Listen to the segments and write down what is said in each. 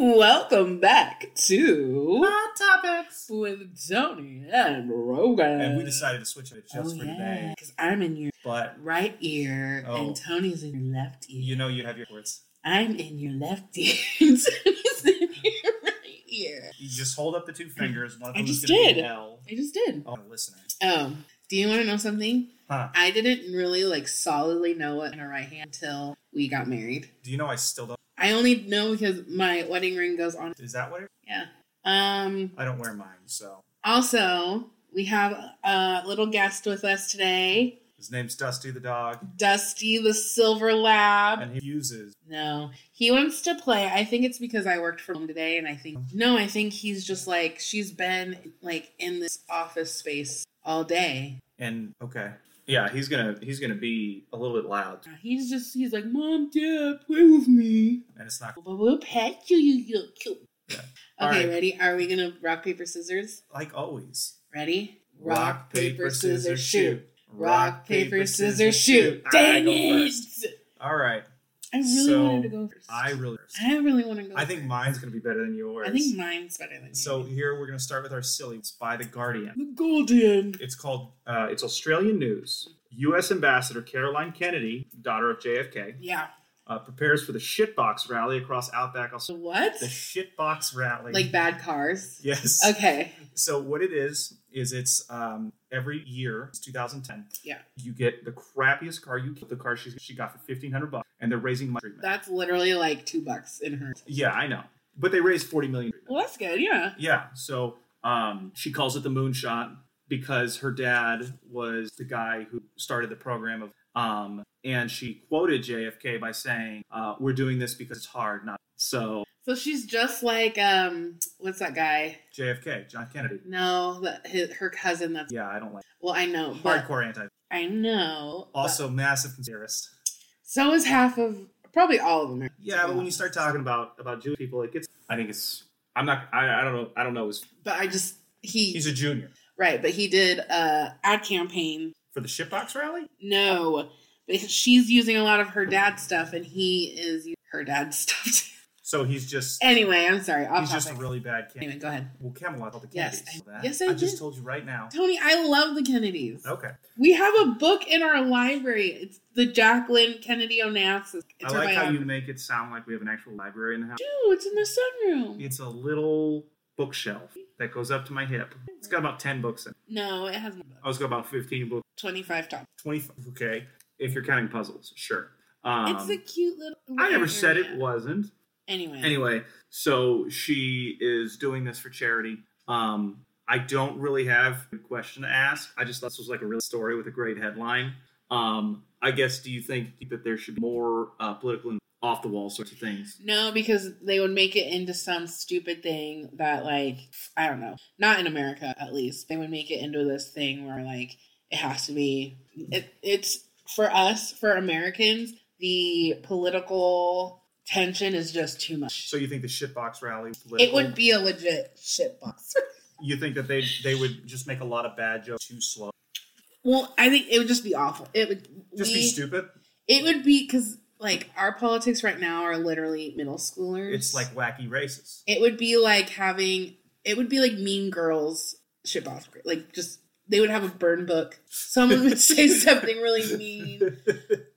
Welcome back to Hot topics. with Tony and Rogan. And we decided to switch it just oh, for today. Because I'm in your But right ear Oh. and Tony's in your left ear. you know you have your words. I'm in your left ear and Tony's in your right ear. You just hold up the two fingers. One of I them is just going to be did. L. I just did. Oh, listening. Oh, um, do you want to know something? Huh. I didn't really like solidly know what in her right hand until we got married. Do you know I still don't? I only know because my wedding ring goes on. Is that what? It, Yeah. Um. I don't wear mine, so Also, we have a little guest with us today, his name's Dusty the dog, Dusty the Silver Lab. and he uses. No, he wants to play. I think it's because I worked for him today, and I think no, I think he's just like she's been like in this office space all day. And okay, yeah, he's gonna he's gonna be a little bit loud, He's just he's like, Mom, Dad, play with me. and it's not But we'll pet you, you, you cute. Yeah. Okay, right. ready? Are we gonna rock paper scissors? like always. Ready? Rock, paper, scissors, shoot. Rock, paper, scissors, shoot. Dang it! All right. I really So, wanted to go first. I really. I really want to go. I think first. mine's gonna be better than yours. I think mine's better than yours. So here we're gonna start with our silly. It's by the Guardian. the Guardian. It's called. Uh, it's Australian news. U.S. Ambassador Caroline Kennedy, daughter of JFK, Yeah. Uh, prepares for the shitbox rally across Outback So Australia. what? The shitbox rally. Like bad cars. yes. Okay. So what it is is it's um, every year. It's 2010. Yeah. You get the crappiest car. You the car she she got for 1500 bucks, and they're raising money. That's literally like two bucks in her. yeah, I know, but they raised 40 million. Well, that's good. Yeah. Yeah. So um, she calls it the moonshot because her dad was the guy who started the program of um, and she quoted JFK by saying, uh, "We're doing this because it's hard, not so." So she's just like um, what's that guy? JFK, John Kennedy. No, the, his, her cousin. That's Yeah, I don't like well, I know, hardcore anti. I know. Also, massive conspiracist. so is half of probably all of them. are- Yeah, but when you start talking about about Jewish people, it gets. I think it's. I'm not. I, I don't know. I don't know. His, But I just he he's a junior right, but he did a ad campaign. For the shitbox rally. No, but she's using a lot of her dad's stuff, and he is using her dad's stuff. too. So he's just. anyway, I'm sorry. Off he's just a really bad kid. Anyway, go ahead, Well, Camelot the Yes, Kennedys. I- yes, I I just did. told you right now. Tony. I love the Kennedys. Okay. We have a book in our library. It's the Jacqueline Kennedy Onassis. It's I like how you make it sound like we have an actual library in the house. Dude, it's in the sunroom. It's a little bookshelf that goes up to my hip. It's got about 10 books in it. No, it has I was got about 15 books. 25 top. 20, okay. If you're counting puzzles, sure. Um, it's a cute little. I never said it wasn't. Anyway. Anyway, so she is doing this for charity. Um, I don't really have a question to ask. I just thought this was like a real story with a great headline. Um, I guess, do you think that there should be more uh, political off the wall sorts of things? No, because they would make it into some stupid thing that, like, I don't know. Not in America, at least. They would make it into this thing where, like, it has to be. It, it's for us, for Americans, the political tension is just too much. So you think the shitbox rally? was It would be a legit shitbox. You think that they they would just make a lot of bad jokes too slow? well, I think it would just be awful. It would Just we- be stupid. It would be because, like, our politics right now are literally middle schoolers. It's like wacky races. It would be like having it would be like Mean Girls ship off. Like just they would have a burn book. Someone would say something really mean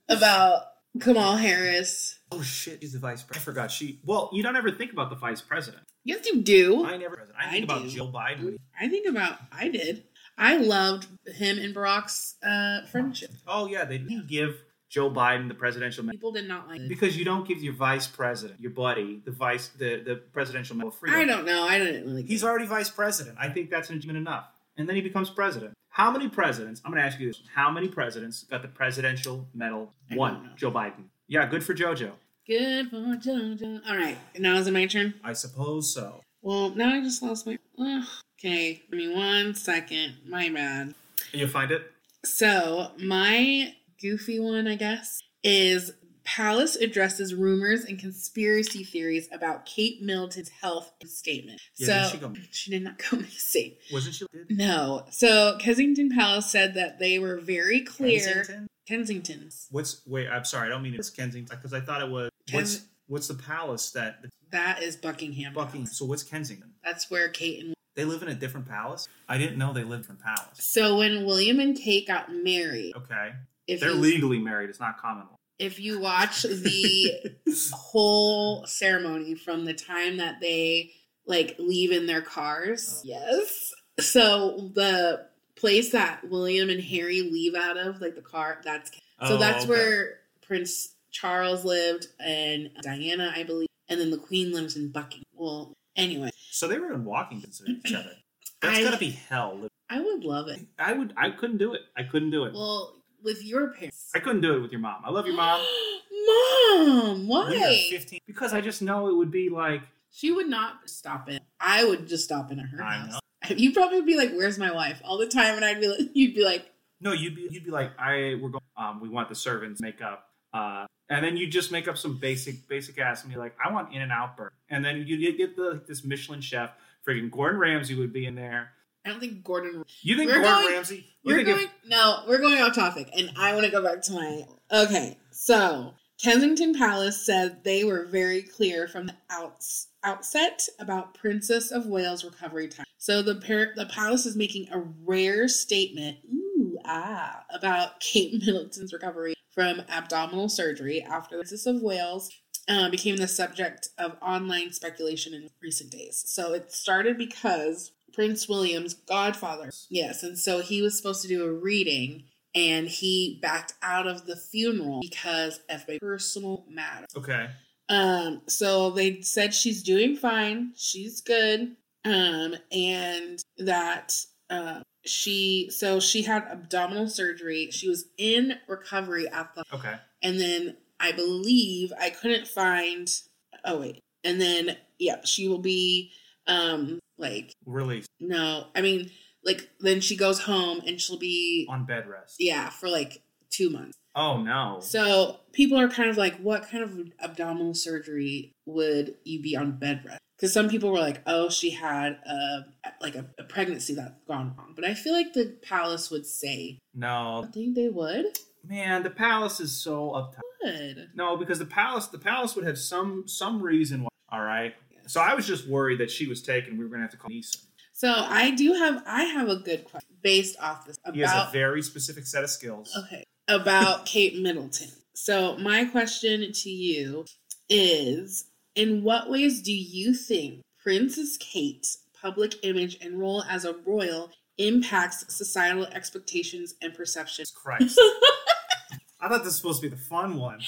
about Kamal Harris. oh shit, she's the vice president. I forgot she. Well, you don't ever think about the vice president. Yes, you do. I never. I I think about do. Jill Biden. I think about I did. I loved him and Barack's uh, friendship. Oh yeah, they didn't give Joe Biden the presidential medal People did not like it. because you don't give your vice president, your buddy, the vice, the the presidential medal of freedom. I don't know. I didn't really. He's already vice president. I think that's enough. And then he becomes president. How many presidents? I'm going to ask you this: How many presidents got the presidential medal? I One. Joe Biden. Yeah, good for JoJo. good for JoJo. All right, now is it my turn? I suppose so. Well, now I just lost my. Ugh. okay, give me one second. My bad. You find it? So, my goofy one, I guess, is Palace addresses rumors and conspiracy theories about Kate Middleton's health statement. Yeah, so, she go- she did not go missing. Wasn't she? Did? No. So, Kensington Palace said that they were very clear. Kensington? Kensington's. What's wait? I'm sorry. I don't mean it's Kensington because I thought it was. Kens- What's what's the palace that That is Buckingham. Buckingham. Palace. So what's Kensington? That's where Kate and They live in a different palace. I didn't know they lived in a palace. so when William and Kate got married, Okay, if they're you, legally married. It's not common law. if you watch the whole ceremony from the time that they like leave in their cars. Oh. Yes. So the place that William and Harry leave out of, like the car, that's so Oh, that's okay. where Prince Charles lived and Diana, I believe, and then the Queen lives in Buckingham. Well, anyway, So they were in walking distance of each other. That's I- gotta be hell. I would love it. I would. I couldn't do it. I couldn't do it. Well, with your parents. I couldn't do it with your mom. I love your mom. Mom, why? 15 because I just know it would be like She would not stop it. I would just stop in at her I house. know. You'd probably be like, "Where's my wife?" all the time, and I'd be like, "You'd be like, no. You'd be you'd be like I we're going. Um, we want the servants to make up. Uh, and then you just make up some basic basic ass and be like, I want In and Out burger. And then you get the this Michelin chef, freaking Gordon Ramsay would be in there. I don't think Gordon." You think We're Gordon going- Ramsay? You We're think if- going no, we're going off topic, and I want to go back to my okay. So Kensington Palace said they were very clear from the outs, outset about Princess of Wales recovery time. So the par- the palace is making a rare statement, ooh ah, about Kate Middleton's recovery from abdominal surgery after the Princess of Wales uh, became the subject of online speculation in recent days. So it started because Prince William's godfather, yes, and so he was supposed to do a reading and he backed out of the funeral because of a personal matter. okay. Um, so they said she's doing fine, she's good, um, and that uh, she so she had abdominal surgery. She was in recovery at the Okay. and then I believe I couldn't find. Oh wait, and then yeah, she will be um like Released no, I mean like then she goes home and she'll be on bed rest. yeah for like two months. Oh no. So people are kind of like, what kind of abdominal surgery would you be on bed rest? Because some people were like, oh, she had a like a, a pregnancy that's gone wrong. But I feel like the palace would say, no. I think they would. Man, the palace is so uptight. Would. No, because the palace the palace would have some some reason why. All right. So I was just worried that she was taken. We were gonna have to call Neeson. So I do have I have a good question based off this He has a very specific set of skills. okay about Kate Middleton. So my question to you is in what ways do you think Princess Kate's public image and role as a royal impacts societal expectations and perceptions? Christ. I thought this was supposed to be the fun one.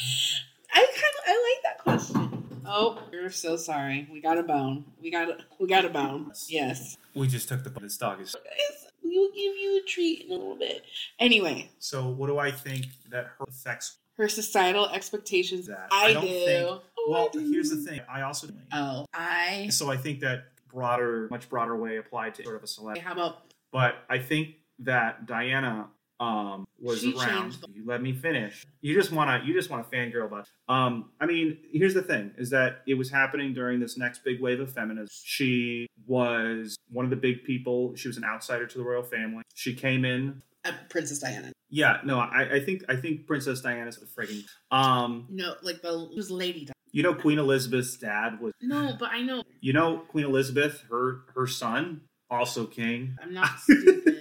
I kind of I like that question. Oh, we're so sorry. We got a bone. We got a, we got a bone. Yes. We just took the this dog is. It's- We'll give you a treat in a little bit. Anyway, So what do I think that her affects? her societal expectations. That. I, don't do. think- Oh, Well, I do. here's the thing. I also Oh, I. so I think that broader, much broader way applied to sort of a select. How about But I think that Diana um, was She around. the- You let me finish. You just want to. You just want to fangirl about. Um, I mean, here's the thing: is that it was happening during this next big wave of feminism. She was one of the big people. She was an outsider to the royal family. She came in. uh, Princess Diana? Yeah, no, I, I think I think Princess Diana's the frigging. Um, No, like the it was Lady you know, Queen Elizabeth's dad was. No, but I know You know, Queen Elizabeth, her her son, also king. I'm not stupid.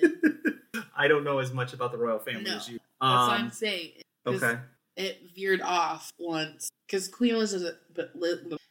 I don't know as much about the royal family No. as you. That's what I'm Um, saying. okay. It veered off once because Queen Elizabeth, but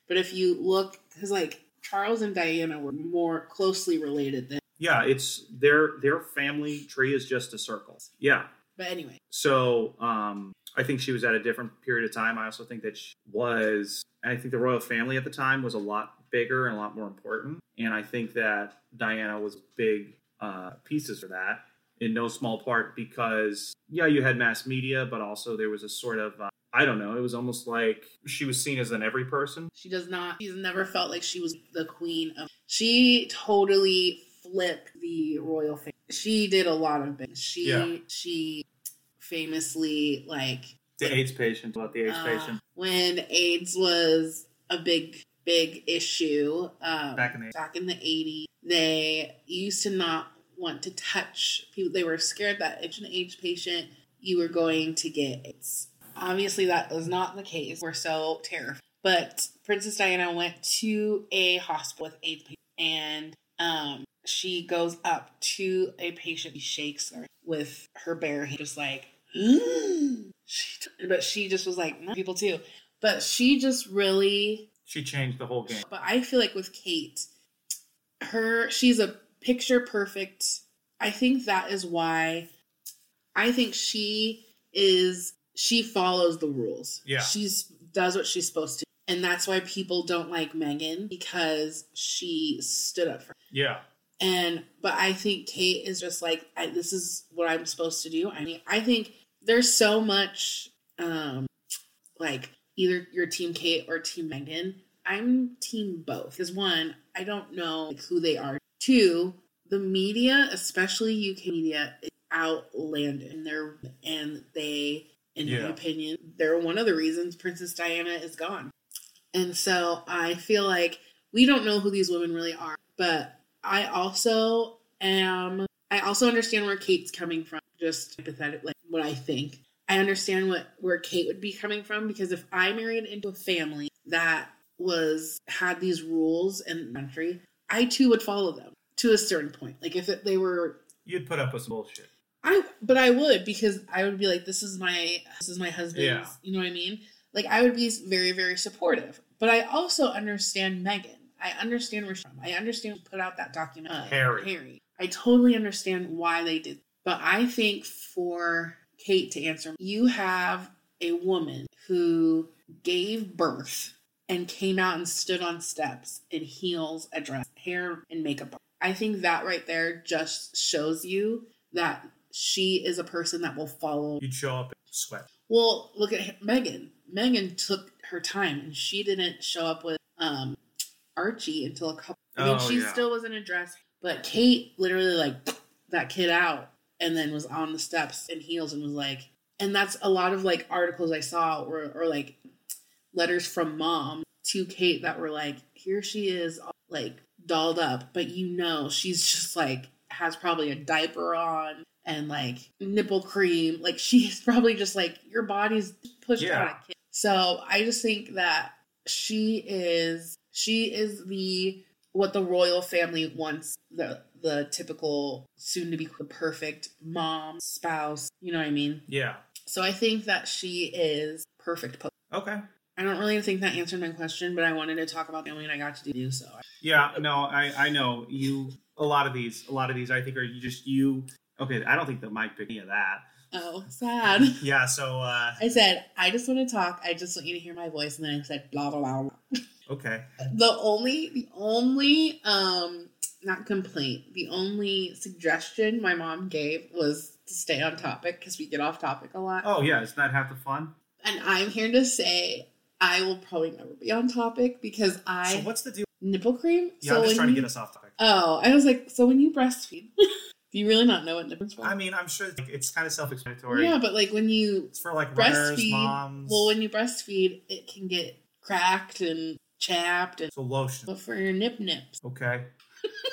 but if you look, because like Charles and Diana were more closely related than. Yeah, it's their their family tree is just a circle. Yeah. But anyway, So um, I think she was at a different period of time. I also think that she was. I think the royal family at the time was a lot bigger and a lot more important. And I think that Diana was big uh, pieces for that, in no small part because yeah, you had mass media, but also there was a sort of uh, I don't know. It was almost like she was seen as an every person. she does not. She's never felt like she was the queen of. She totally flipped the royal family. She did a lot of things. She Yeah. she famously like The AIDS patient, about the AIDS uh, patient when AIDS was a big big issue um, back in the back in the 80s they used to not want to touch people. They were scared that if an AIDS patient you were going to get AIDS. Obviously that was not the case. We're so terrified. But Princess Diana went to a hospital with AIDS patients, and um, she goes up to a patient, she shakes her with her bare hand, just like, she, but she just was like, "No, people too. But she just really She changed the whole game. but I feel like with Kate, her she's a picture perfect. I think that is why I think she is she follows the rules. Yeah. She's does what she's supposed to. And that's why people don't like Meghan because she stood up for Yeah. and but I think Kate is just like I, this is what I'm supposed to do. I mean, I think there's so much um like either you're team Kate or team Meghan. I'm team both because one, I don't know like, who they are. Two, the media, especially UK media, is outlandish and they're and they, in my opinion, they're one of the reasons Princess Diana is gone. And so I feel like we don't know who these women really are, but I also am I also understand where Kate's coming from, just hypothetically like what I think. I understand what where Kate would be coming from because if I married into a family that was had these rules in the country, I too would follow them to a certain point. Like if it, they were You'd put up with some bullshit. I but I would because I would be like, this is my this is my husband's. Yeah. You know what I mean? Like I would be very very supportive, but I also understand Meghan. I understand where she's from. I understand who put out that document. uh, Harry. Harry. I totally understand why they did, but I think for Kate to answer, you have a woman who gave birth and came out and stood on steps in heels, a dress, hair, and makeup. I think that right there just shows you that she is a person that will follow. You'd show up in sweat. Well, look at Meghan. Meghan took her time and she didn't show up with um, Archie until a couple. I mean, Oh, she yeah. still was in a dress, but Kate literally like that kid out and then was on the steps in heels and was like, and that's a lot of like articles I saw or or like letters from mom to Kate that were like, here she is, like dolled up, but you know she's just like has probably a diaper on and like nipple cream. Like she's probably just like your body's pushed Yeah. out a kid. So I just think that she is she is the what the royal family wants the the typical soon to be perfect mom spouse you know what i mean Yeah. so i think that she is perfect Okay. I don't really think that answered my question but i wanted to talk about family and i got to do so Yeah. No, I I know you. A lot of these, a lot of these, I think are you just you. Okay, I don't think the mic picked any of that. oh sad Yeah. So uh i said i just want to talk i just want you to hear my voice and then i said blah blah blah okay. the only the only um not complaint the only suggestion my mom gave was to stay on topic because we get off topic a lot Oh yeah, isn't that half the fun? and i'm here to say i will probably never be on topic because i so what's the deal? nipple cream Yeah, I'm just trying to get us off topic. oh i was like so when you breastfeed do you really not know what nipple cream I mean, I'm sure it's kind of self-explanatory. yeah but like when you It's for like runners, breastfeed moms. well when you breastfeed it can get cracked and chapped and so lotion. but for your nip nips Okay.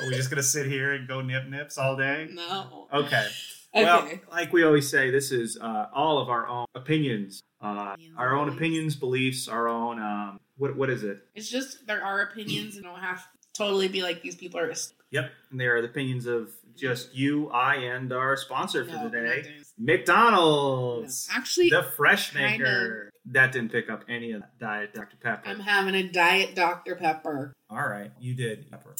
Are we just gonna sit here and go nip nips all day? no Okay. okay Well, like we always say, this is uh, all of our own opinions, uh, our own opinions, beliefs, our own. Um, what what is it? It's just there are opinions and don't have to totally be like these people are. Yep, and they are the opinions of just you, I, and our sponsor for No, the day. McDonald's. No. Actually, the fresh maker. That didn't pick up any of that diet Dr Pepper. I'm having a diet Dr Pepper. All right, you did Pepper.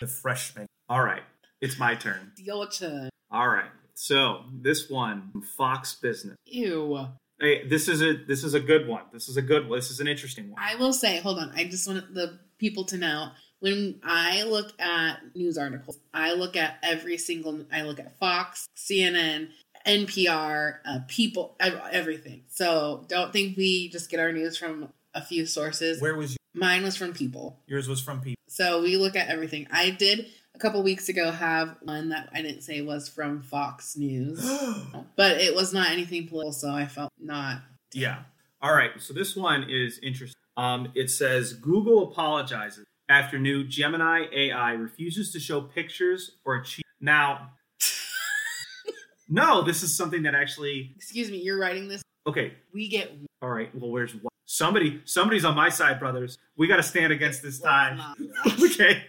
The fresh maker. All right, it's my turn. Your turn. All right, so this one Fox Business. Ew. Hey, this is a this is a good one. This is a good one. This is an interesting one. I will say, hold on. I just want the people to know when I look at news articles, I look at every single. I look at Fox, CNN, NPR, uh, People, everything. So don't think we just get our news from a few sources. Where was you? Mine was from People. yours? Was from people. So we look at everything. I did a couple weeks ago have one that I didn't say was from Fox News, but it was not anything political, so I felt not. yeah. All right. So this one is interesting. Um, it says Google apologizes after new Gemini AI refuses to show pictures or achieve. Now, no, this is something that actually. Excuse me, you're writing this. Okay. We get All right. Well, where's what? Somebody, somebody's on my side, brothers. We got to stand against this time. Okay.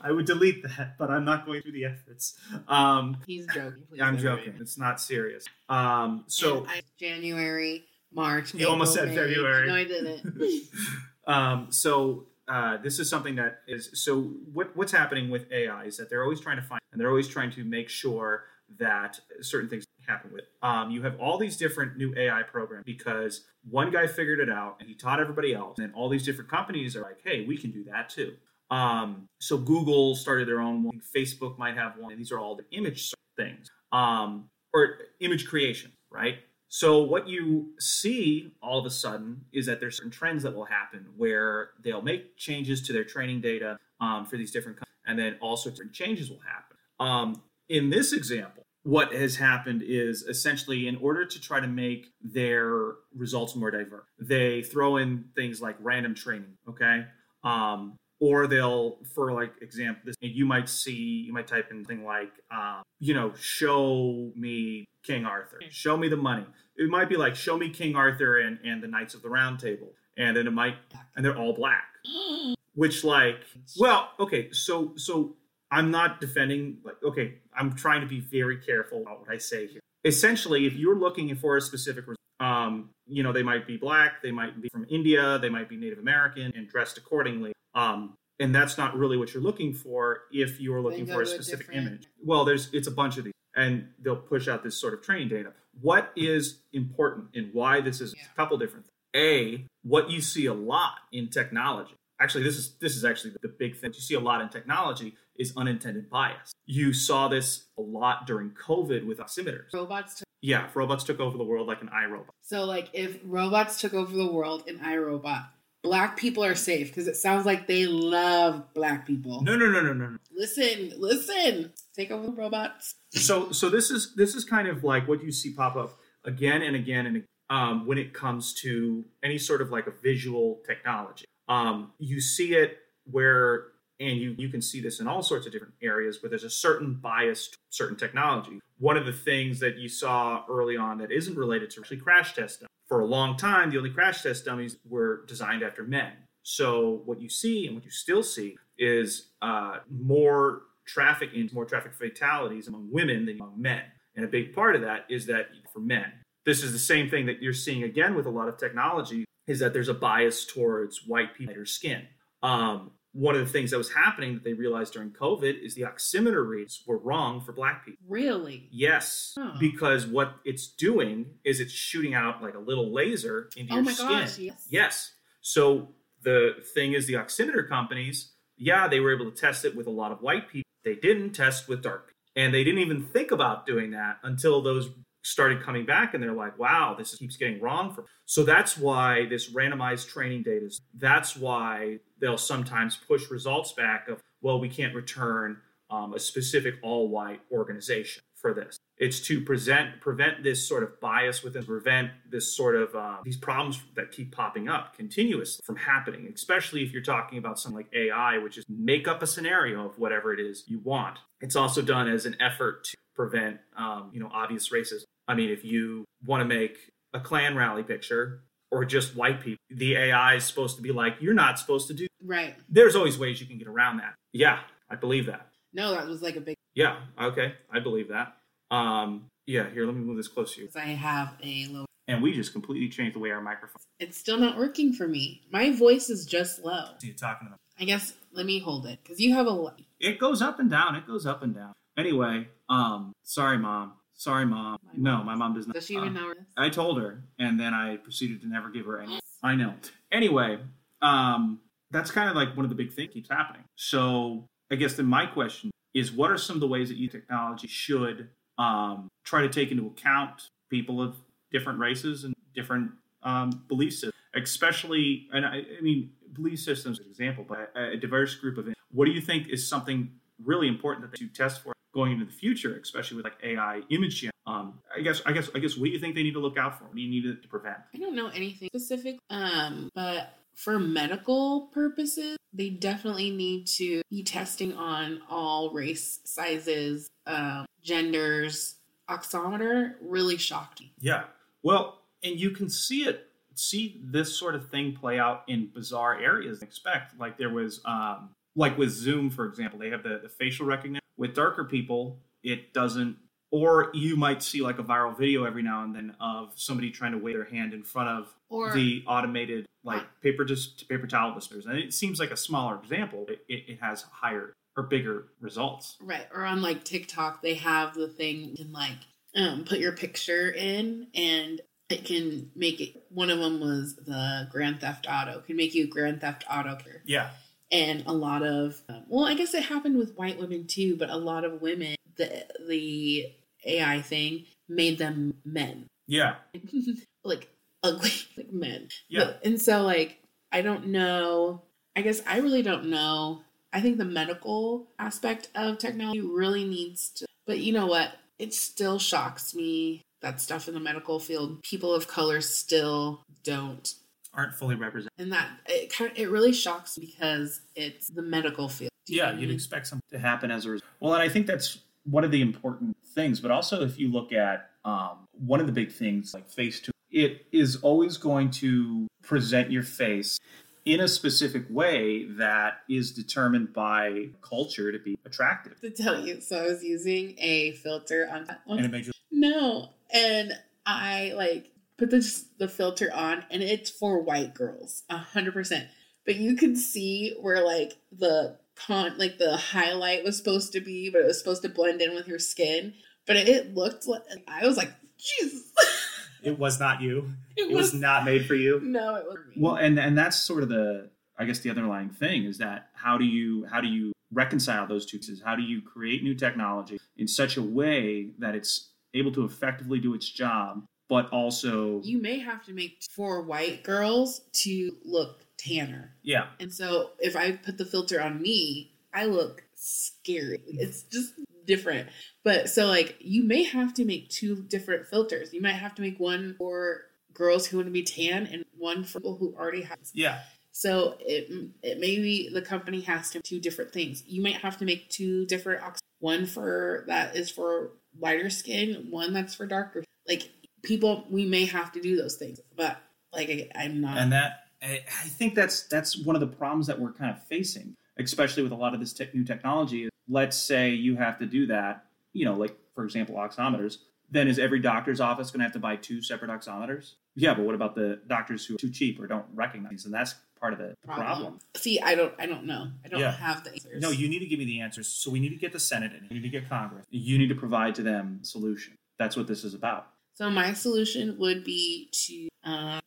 I would delete that, but I'm not going through the efforts. Um, He's joking. Please, I'm joking. It's not serious. Um, so, I- January, March. You almost said May. February. No, I didn't. um, so uh, this is something that is so. What, what's happening with AI is that they're always trying to find, and they're always trying to make sure that certain things happen with. Um, you have all these different new AI programs because one guy figured it out and he taught everybody else, and all these different companies are like, "Hey, we can do that too." Um, so Google started their own one. Facebook might have one. And these are all the image things, um, or image creation, right? So what you see all of a sudden is that there's certain trends that will happen where they'll make changes to their training data um, for these different, and then all sorts of changes will happen. Um, in this example, what has happened is essentially in order to try to make their results more diverse, they throw in things like random training, okay? Um, or they'll, for like example, this you might see, you might type in something like, um, you know, show me King Arthur, show me the money. It might be like, show me King Arthur and, and the Knights of the Round Table, and then it might, and they're all black. Which like well okay so so i'm not defending like okay i'm trying to be very careful about what i say here. Essentially if you're looking for a specific um you know they might be black they might be from india they might be native american and dressed accordingly um and that's not really what you're looking for if you're looking for a specific different- image well there's it's a bunch of these and they'll push out this sort of training data what is important and why this is Yeah. a couple different things a what you see a lot in technology actually this is this is actually the big thing you see a lot in technology is unintended bias you saw this a lot during covid with oximeters Robots. Took, yeah if robots took over the world like an iRobot. so, like, if robots took over the world in iRobot, black people are safe because it sounds like they love black people. no no no no no no Listen, listen. Take over the robots. so so this is this is kind of like what you see pop up again and again and um, when it comes to any sort of like a visual technology um, you see it where and you you can see this in all sorts of different areas where there's a certain bias to certain technology one of the things that you saw early on that isn't related to actually crash test dummies. for a long time the only crash test dummies were designed after men so what you see and what you still see is uh, more traffic in more traffic fatalities among women than among men. And a big part of that is that for men, this is the same thing that you're seeing again with a lot of technology is that there's a bias towards white people lighter skin. Um, one of the things that was happening that they realized during COVID is the oximeter reads were wrong for black people. Really? Yes, Huh. because what it's doing is it's shooting out like a little laser into Oh your my skin. gosh, yes. Yes. So the thing is, the oximeter companies, yeah, they were able to test it with a lot of white people. They didn't test with dark people, and they didn't even think about doing that until those started coming back, and they're like, "Wow, this keeps getting wrong." For so that's why this randomized training data. is That's why they'll sometimes push results back of, "Well, we can't return um, a specific all-white organization for this." It's to present prevent this sort of bias within prevent this sort of um, these problems that keep popping up continuously from happening, especially if you're talking about something like AI, which is make up a scenario of whatever it is you want. It's also done as an effort to prevent um, you know obvious racism. I mean, if you want to make a Klan rally picture or just white people, the AI is supposed to be like, you're not supposed to do. Right. There's always ways you can get around that. Yeah, I believe that. No, that was like a big. Yeah, okay, I believe that. Um, yeah, here, let me move this closer. Because I have a low. And we just completely changed the way our microphone. It's still not working for me. My voice is just low. So you're talking about. I guess let me hold it because you have a. lo- It goes up and down. It goes up and down. Anyway, um, sorry, mom. Sorry, mom. My No, mom. my mom does not. Does she even uh, know this? I told her, and then I proceeded to never give her any. I know. Anyway, um, that's kind of like one of the big things keeps happening. So I guess then my question is, what are some of the ways that you technology should um, try to take into account people of different races and different um, belief systems, especially, and I, I mean, belief systems, as an example, but a, a diverse group of. What do you think is something really important that you test for going into the future, especially with like AI image gen? Um, I guess, I guess, I guess, what do you think they need to look out for? What do you need to prevent? I don't know anything specific. Um, but for medical purposes, they definitely need to be testing on all race sizes, um, genders. Oximeter really shocked me. Yeah. Well, and you can see it see this sort of thing play out in bizarre areas. Expect like there was um, like with Zoom, for example, they have the, the facial recognition. With darker people, it doesn't. Or you might see like a viral video every now and then of somebody trying to wave their hand in front of Or the automated like paper just paper towel dispensers, and it seems like a smaller example. It, it, it has higher or bigger results. right, or on like TikTok, they have the thing you can like um, put your picture in, and it can make it. One of them was the Grand Theft Auto. Can make you a Grand Theft Auto character. Yeah, and a lot of um, well i guess it happened with white women too but a lot of women the the ai thing made them men. Yeah, like ugly like men. Yeah. But- and so like i don't know. I guess i really don't know. I think the medical aspect of technology really needs to but you know what? It still shocks me that stuff in the medical field people of color still don't Aren't fully represented. and that it kind of, it really shocks because it's the medical field you Yeah, you'd mean? expect something to happen as a result. Well, and I think that's one of the important things. But also, if you look at um, one of the big things like Facetune, it is always going to present your face in a specific way that is determined by culture to be attractive. to tell you. So I was using a filter on that one. And it makes you No, and I like put this the filter on, and it's for white girls, a hundred percent. But you can see where like the con, like the highlight was supposed to be, but it was supposed to blend in with your skin. But it looked like I was like, Jesus, it was not you. it, It was not made for you. no, it was me. Well, and and that's sort of the I guess the underlying thing is that how do you how do you reconcile those two pieces? How do you create new technology in such a way that it's able to effectively do its job, but also you may have to make for white girls to look tanner. yeah And so if I put the filter on me, I look scary. It's just different. But so like you may have to make two different filters. You might have to make one for girls who want to be tan and one for people who already have. yeah So it it maybe the company has to do two different things. You might have to make two different ox- one for that is for lighter skin, one that's for darker. Like people, we may have to do those things, but like I, I'm not. and that I I think that's that's one of the problems that we're kind of facing, especially with a lot of this tech, new technology. Let's say you have to do that, you know, like for example, oximeters. Then is every doctor's office going to have to buy two separate oximeters? Yeah, but what about the doctors who are too cheap or don't recognize? And that's part of the problem. problem. See, I don't, I don't know. I don't Yeah. have the answers. No, you need to give me the answers. So we need to get the Senate in. You need to get Congress. You need to provide to them a solution. That's what this is about. So my solution would be to um,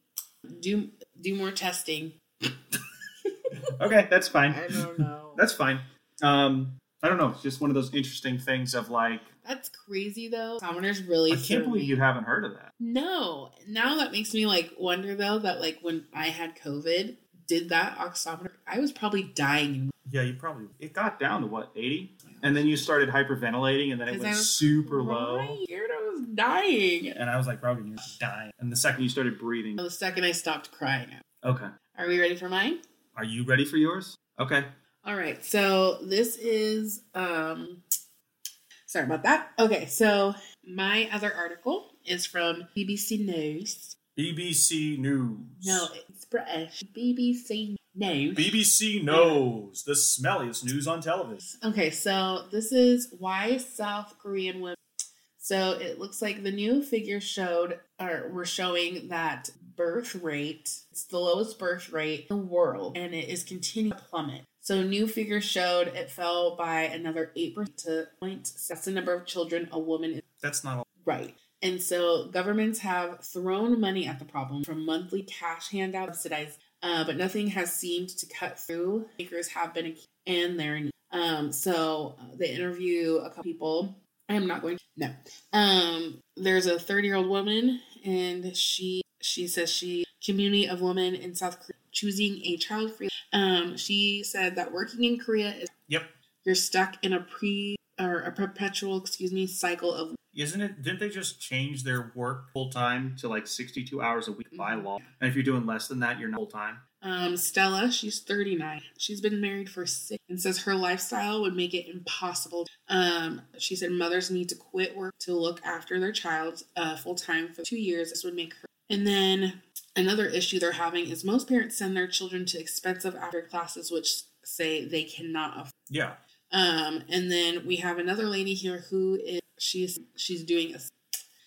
do do more testing. Okay, that's fine. I don't know. That's fine. Um, I don't know. It's just one of those interesting things of like, That's crazy though. Commoners really. I can't believe me. you haven't heard of that. No. Now that makes me like wonder though that like when I had COVID, did that oximeter? I was probably dying Yeah, you probably. It got down to what eighty, and then you started hyperventilating, and then it went was super low. Scared I was dying. And I was like, Rogan, you're dying. And the second you started breathing, The second I stopped crying. okay. Are we ready for mine? Are you ready for yours? Okay. All right, so this is um sorry about that. Okay, so my other article is from BBC News. BBC News. No, it's British. BBC News. BBC knows the smelliest news on television. Okay, so this is why South Korean women. So it looks like the new figures showed or were showing that birth rate, it's the lowest birth rate in the world, and it is continuing to plummet. So new figures showed it fell by another eight percent to point. That's the number of children a woman is That's not all. right. And so governments have thrown money at the problem from monthly cash handouts subsidized, uh, but nothing has seemed to cut through. Makers have been and their um. So uh, they interview a couple people. I am not going. To, no. Um. There's a 30 year old woman, and she she says she community of women in South Korea choosing a child free. Um. She said that working in Korea is Yep. you're stuck in a pre or a perpetual excuse me cycle of Isn't it? Didn't they just change their work full time to like sixty-two hours a week by Mhm. law? And if you're doing less than that, you're not full time. Um, Stella, she's 39. She's been married for six and says her lifestyle would make it impossible. Um, she said mothers need to quit work to look after their child uh, full time for two years. This would make her. And then another issue they're having is most parents send their children to expensive after classes, which say they cannot afford. Yeah. Um, and then we have another lady here who is she's she's doing a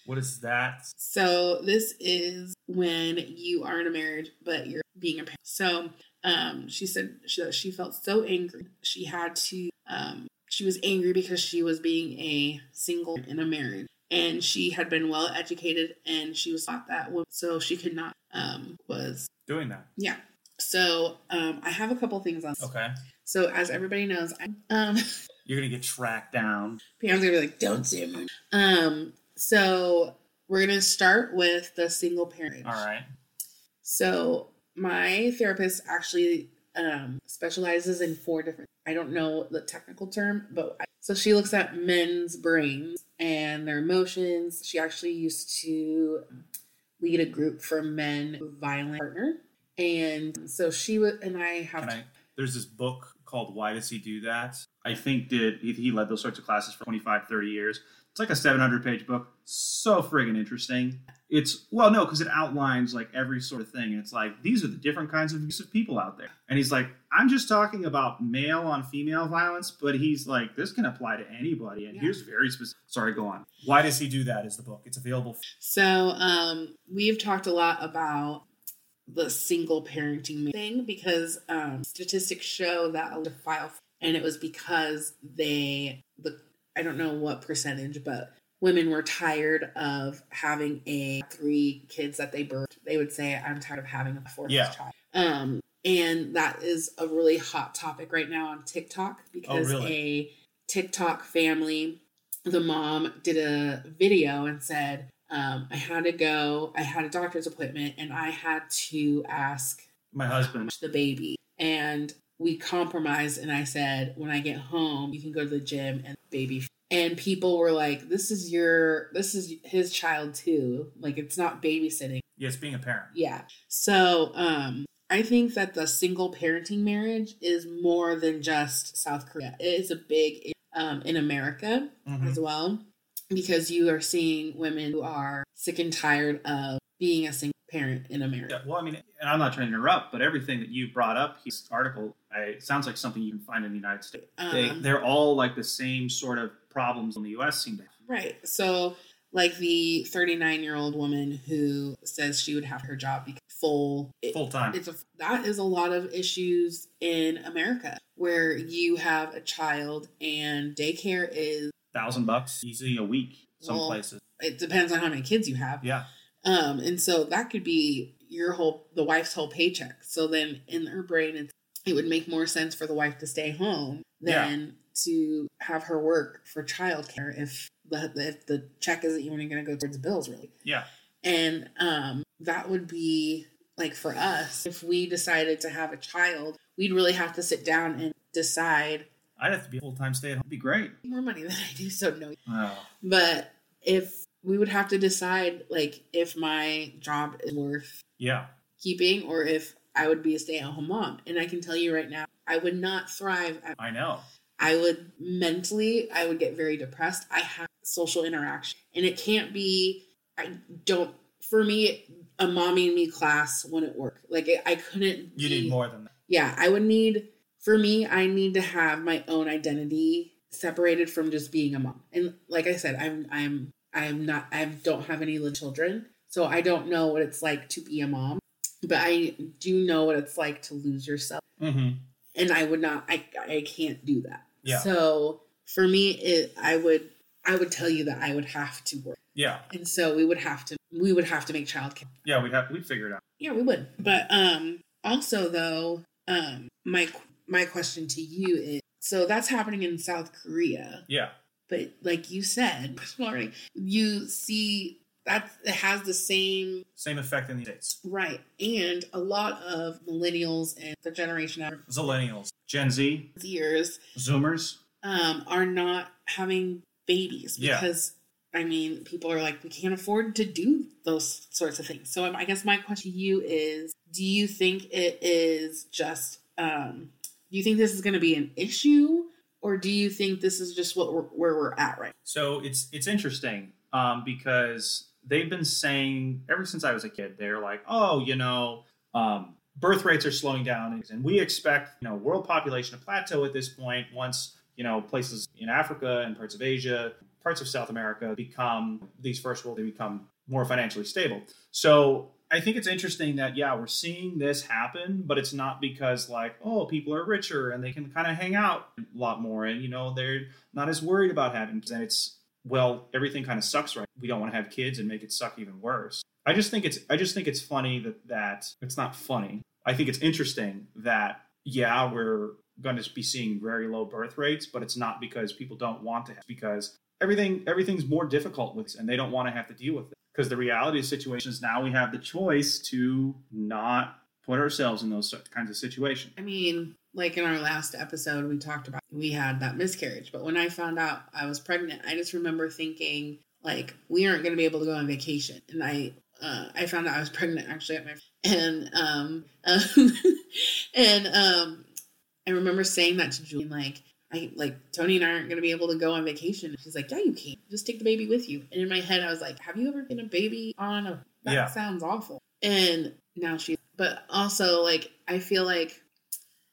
What is that? so this is when you are in a marriage but you're being a parent. So um, she said she, she felt so angry. She had to um, she was angry because she was being a single in a marriage and she had been well educated and she was taught that so she could not um, was Doing that. yeah. So um, I have a couple things on. Okay. So as everybody knows, I, um, You're gonna get tracked down. Pam's gonna be like, "Don't say moon." Um, so we're gonna start with the single parent. All right. So my therapist actually um, specializes in four different. I don't know the technical term, but I, so she looks at men's brains and their emotions. She actually used to lead a group for men with violent partner, and so she was. And I have. I? There's this book called Why Does He Do That? I think did he, led those sorts of classes for 25, 30 years. It's like a 700 page book. So friggin' interesting. It's well, no, because it outlines like every sort of thing, and it's like these are the different kinds of abusive people out there. And he's like, I'm just talking about male on female violence, but he's like, this can apply to anybody, and Yeah. here's very specific. Sorry, go on. Why does he do that? Is the book? It's available. So um, we've talked a lot about the single parenting thing because um, statistics show that a file, and it was because they the I don't know what percentage, but women were tired of having a three kids that they birthed. They would say, "I'm tired of having a fourth Yeah. child." Um, and that is a really hot topic right now on TikTok because really? a TikTok family, the mom did a video and said, um, I had to go, I had a doctor's appointment, and I had to ask My husband. the baby. And we compromised, and I said, when I get home, you can go to the gym and baby. And people were like, this is your, this is his child too. Like, it's not babysitting. Yes, being a parent. Yeah. So, um, I think that the single parenting marriage is more than just South Korea. It is a big um, in America Mhm. as well because you are seeing women who are sick and tired of being a single parent in America. Yeah, well, I mean, and I'm not trying to interrupt, but everything that you brought up, this article, I, sounds like something you can find in the United States. they, Um, they're all like the same sort of problems in the U.S. seem to have. Right. So, like the 39 year old woman who says she would have her job be full. Full time. it's a that is a lot of issues in America where you have a child and daycare is Thousand bucks easy a week, some Well, places. it depends on how many kids you have. Yeah. Um, and so that could be your whole the wife's whole paycheck. So then in her brain it's, it would make more sense for the wife to stay home Yeah. than to have her work for childcare if the if the check isn't even going to go towards bills really. Yeah. And um, that would be like for us, if we decided to have a child, we'd really have to sit down and decide I'd have to be a full time stay at home. It'd be great. more money than I do, so no. Oh. But if we would have to decide, like, if my job is worth Yeah. keeping or if I would be a stay at home mom. And I can tell you right now, I would not thrive. At, I know. I would mentally, I would get very depressed. I have social interaction. And it can't be, I don't, for me, a mommy and me class wouldn't work. Like, I I couldn't. You be- need more than that. Yeah, I would need, for me, I need to have my own identity separated from just being a mom. And like I said, I'm, I'm, I'm not, I don't have any little children. So I don't know what it's like to be a mom, but I do know what it's like to lose yourself. Mm-hmm. And I would not, I, I can't do that. Yeah. So for me, it, I would, I would tell you that I would have to work. Yeah. And so we would have to, we would have to make childcare. Yeah. We'd have we'd figure it out. Yeah, we would. But um also though, um my my question to you is so that's happening in South Korea, Yeah. but like you said you see that it has the same Same effect in the States. right. And a lot of millennials and the generation after Zillennials, Gen Z, years Zoomers. um are not having babies Yeah. because I mean, people are like, we can't afford to do those sorts of things. So, I guess my question to you is: Do you think it is just? Um, do you think this is going to be an issue, or do you think this is just what we're, where we're at right? So it's it's interesting um, because they've been saying ever since I was a kid. They're like, oh, you know, um, birth rates are slowing down, and we expect you know world population to plateau at this point once you know places in Africa and parts of Asia, parts of South America become these first world they become more financially stable. So I think it's interesting that yeah, we're seeing this happen, but it's not because like oh people are richer and they can kind of hang out a lot more, and you know they're not as worried about having kids. And it's well everything kind of sucks right. We don't want to have kids and make it suck even worse. I just think it's I just think it's funny that that it's not funny. I think it's interesting that yeah we're going to be seeing very low birth rates, but it's not because people don't want to, have, because everything everything's more difficult with, and they don't want to have to deal with it because the reality of situations now we have the choice to not put ourselves in those kinds of situations. I mean, like in our last episode, we talked about we had that miscarriage, but when I found out I was pregnant, I just remember thinking like we aren't going to be able to go on vacation, and I uh, I found out I was pregnant actually at my and um uh, and um I remember saying that to Julie like I like Tony and I aren't gonna be able to go on vacation. She's like, Yeah, you can. Just take the baby with you. And in my head, I was like, Have you ever been a baby on a? That Yeah. sounds awful. And now she, but also like I feel like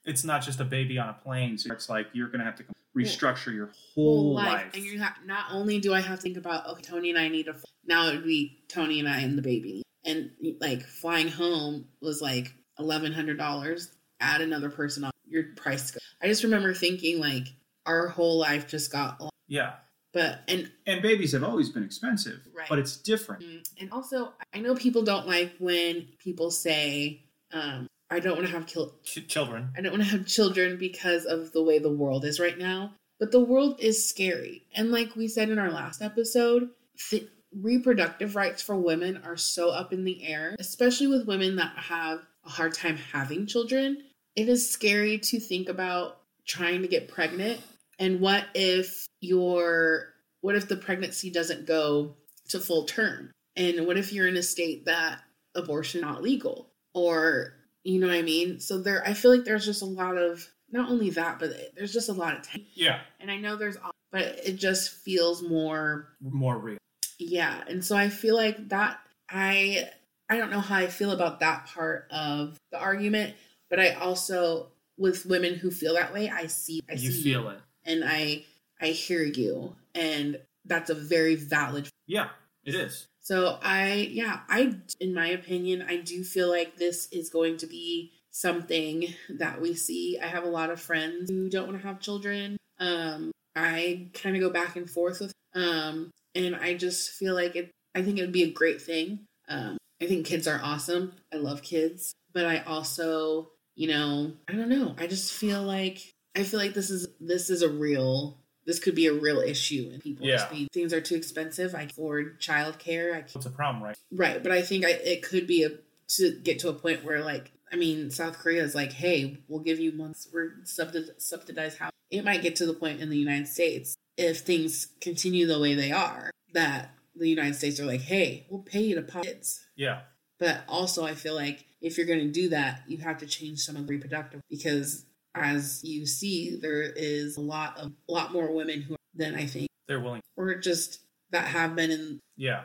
It's not just a baby on a plane. So it's like you're going to have to restructure your whole whole life, life. and you have not only do I have to think about okay, Tony and I need a now it would be Tony and I and the baby, and like flying home was like eleven hundred dollars. Add another person on your price. go- I just remember thinking like our whole life just got, yeah. but and And babies have always been expensive, Right. but it's different. Mm, And also, I know people don't like when people say, um, "I don't want to have kil- Ch- children. I don't want to have children because of the way the world is right now." But the world is scary, and like we said in our last episode, th- reproductive rights for women are so up in the air, especially with women that have a hard time having children. It is scary to think about trying to get pregnant, and what if your what if the pregnancy doesn't go to full term? And what if you're in a state that abortion not legal? Or you know what I mean? So there I feel like there's just a lot of not only that, but there's just a lot of time. Yeah. And I know there's but it just feels more More real. yeah. And so I feel like that I I don't know how I feel about that part of the argument, but I also with women who feel that way, I see I you see feel it. and I I hear you and that's a very valid Yeah, it is. so I, yeah, I, in my opinion, I do feel like this is going to be something that we see. I have a lot of friends who don't want to have children. Um, I kind of go back and forth with, um, and I just feel like it. I think it would be a great thing. Um, I think kids are awesome. I love kids, but I also, you know, I don't know. I just feel like I feel like this is this is a real. This could be a real issue, and people just Yeah. be things are too expensive. I afford childcare. I What's a problem, right? Right, but I think I, it could be a to get to a point where like I mean South Korea is like, hey, we'll give you months we're subsid- subsidized house. It might get to the point in the United States if things continue the way they are that the United States are like, hey, we'll pay you to pop kids. Yeah. But also, I feel like if you're going to do that, you have to change some of the reproductive because as you see, there is a lot of a lot more women who than I think, They're willing. or just that have been in. Yeah.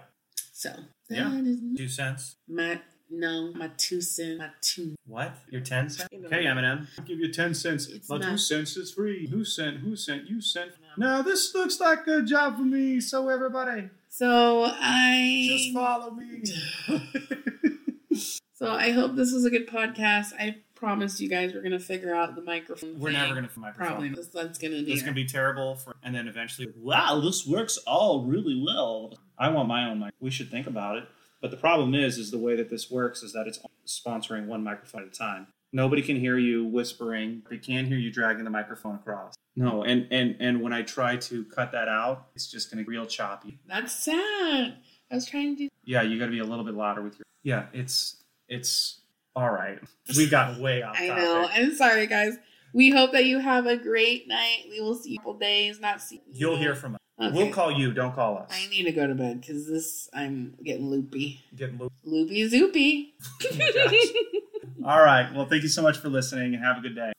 So Yeah. that is Two cents. my no, my two cents, my two. What? Your ten cents? You know. Okay, Eminem. I'll give you ten cents. It's but not- two cents is free. Who sent? Who sent? You sent. Now this looks like a job for me. So everybody, So I just follow me. so I hope this was a good podcast. I promised you guys we're gonna figure out the microphone. We're thing. never gonna find microphone. probably this, that's gonna be This can be terrible for, and then eventually, wow, this works all really well. I want my own mic. We should think about it. But the problem is, is the way that this works is that it's sponsoring one microphone at a time. Nobody can hear you whispering. They can't hear you dragging the microphone across. No, and and and when I try to cut that out, it's just going to be real choppy. that's sad. I was trying to do Yeah, you got to be a little bit louder with your. Yeah, it's it's all right. We got way off. I topic. know. I'm sorry guys. We hope that you have a great night. We will see you a couple days, not see You'll hear from us. Okay. We'll call you. Don't call us. I need to go to bed because this I'm getting loopy. Getting loopy. Loopy zoopy. All right. Well, thank you so much for listening and have a good day.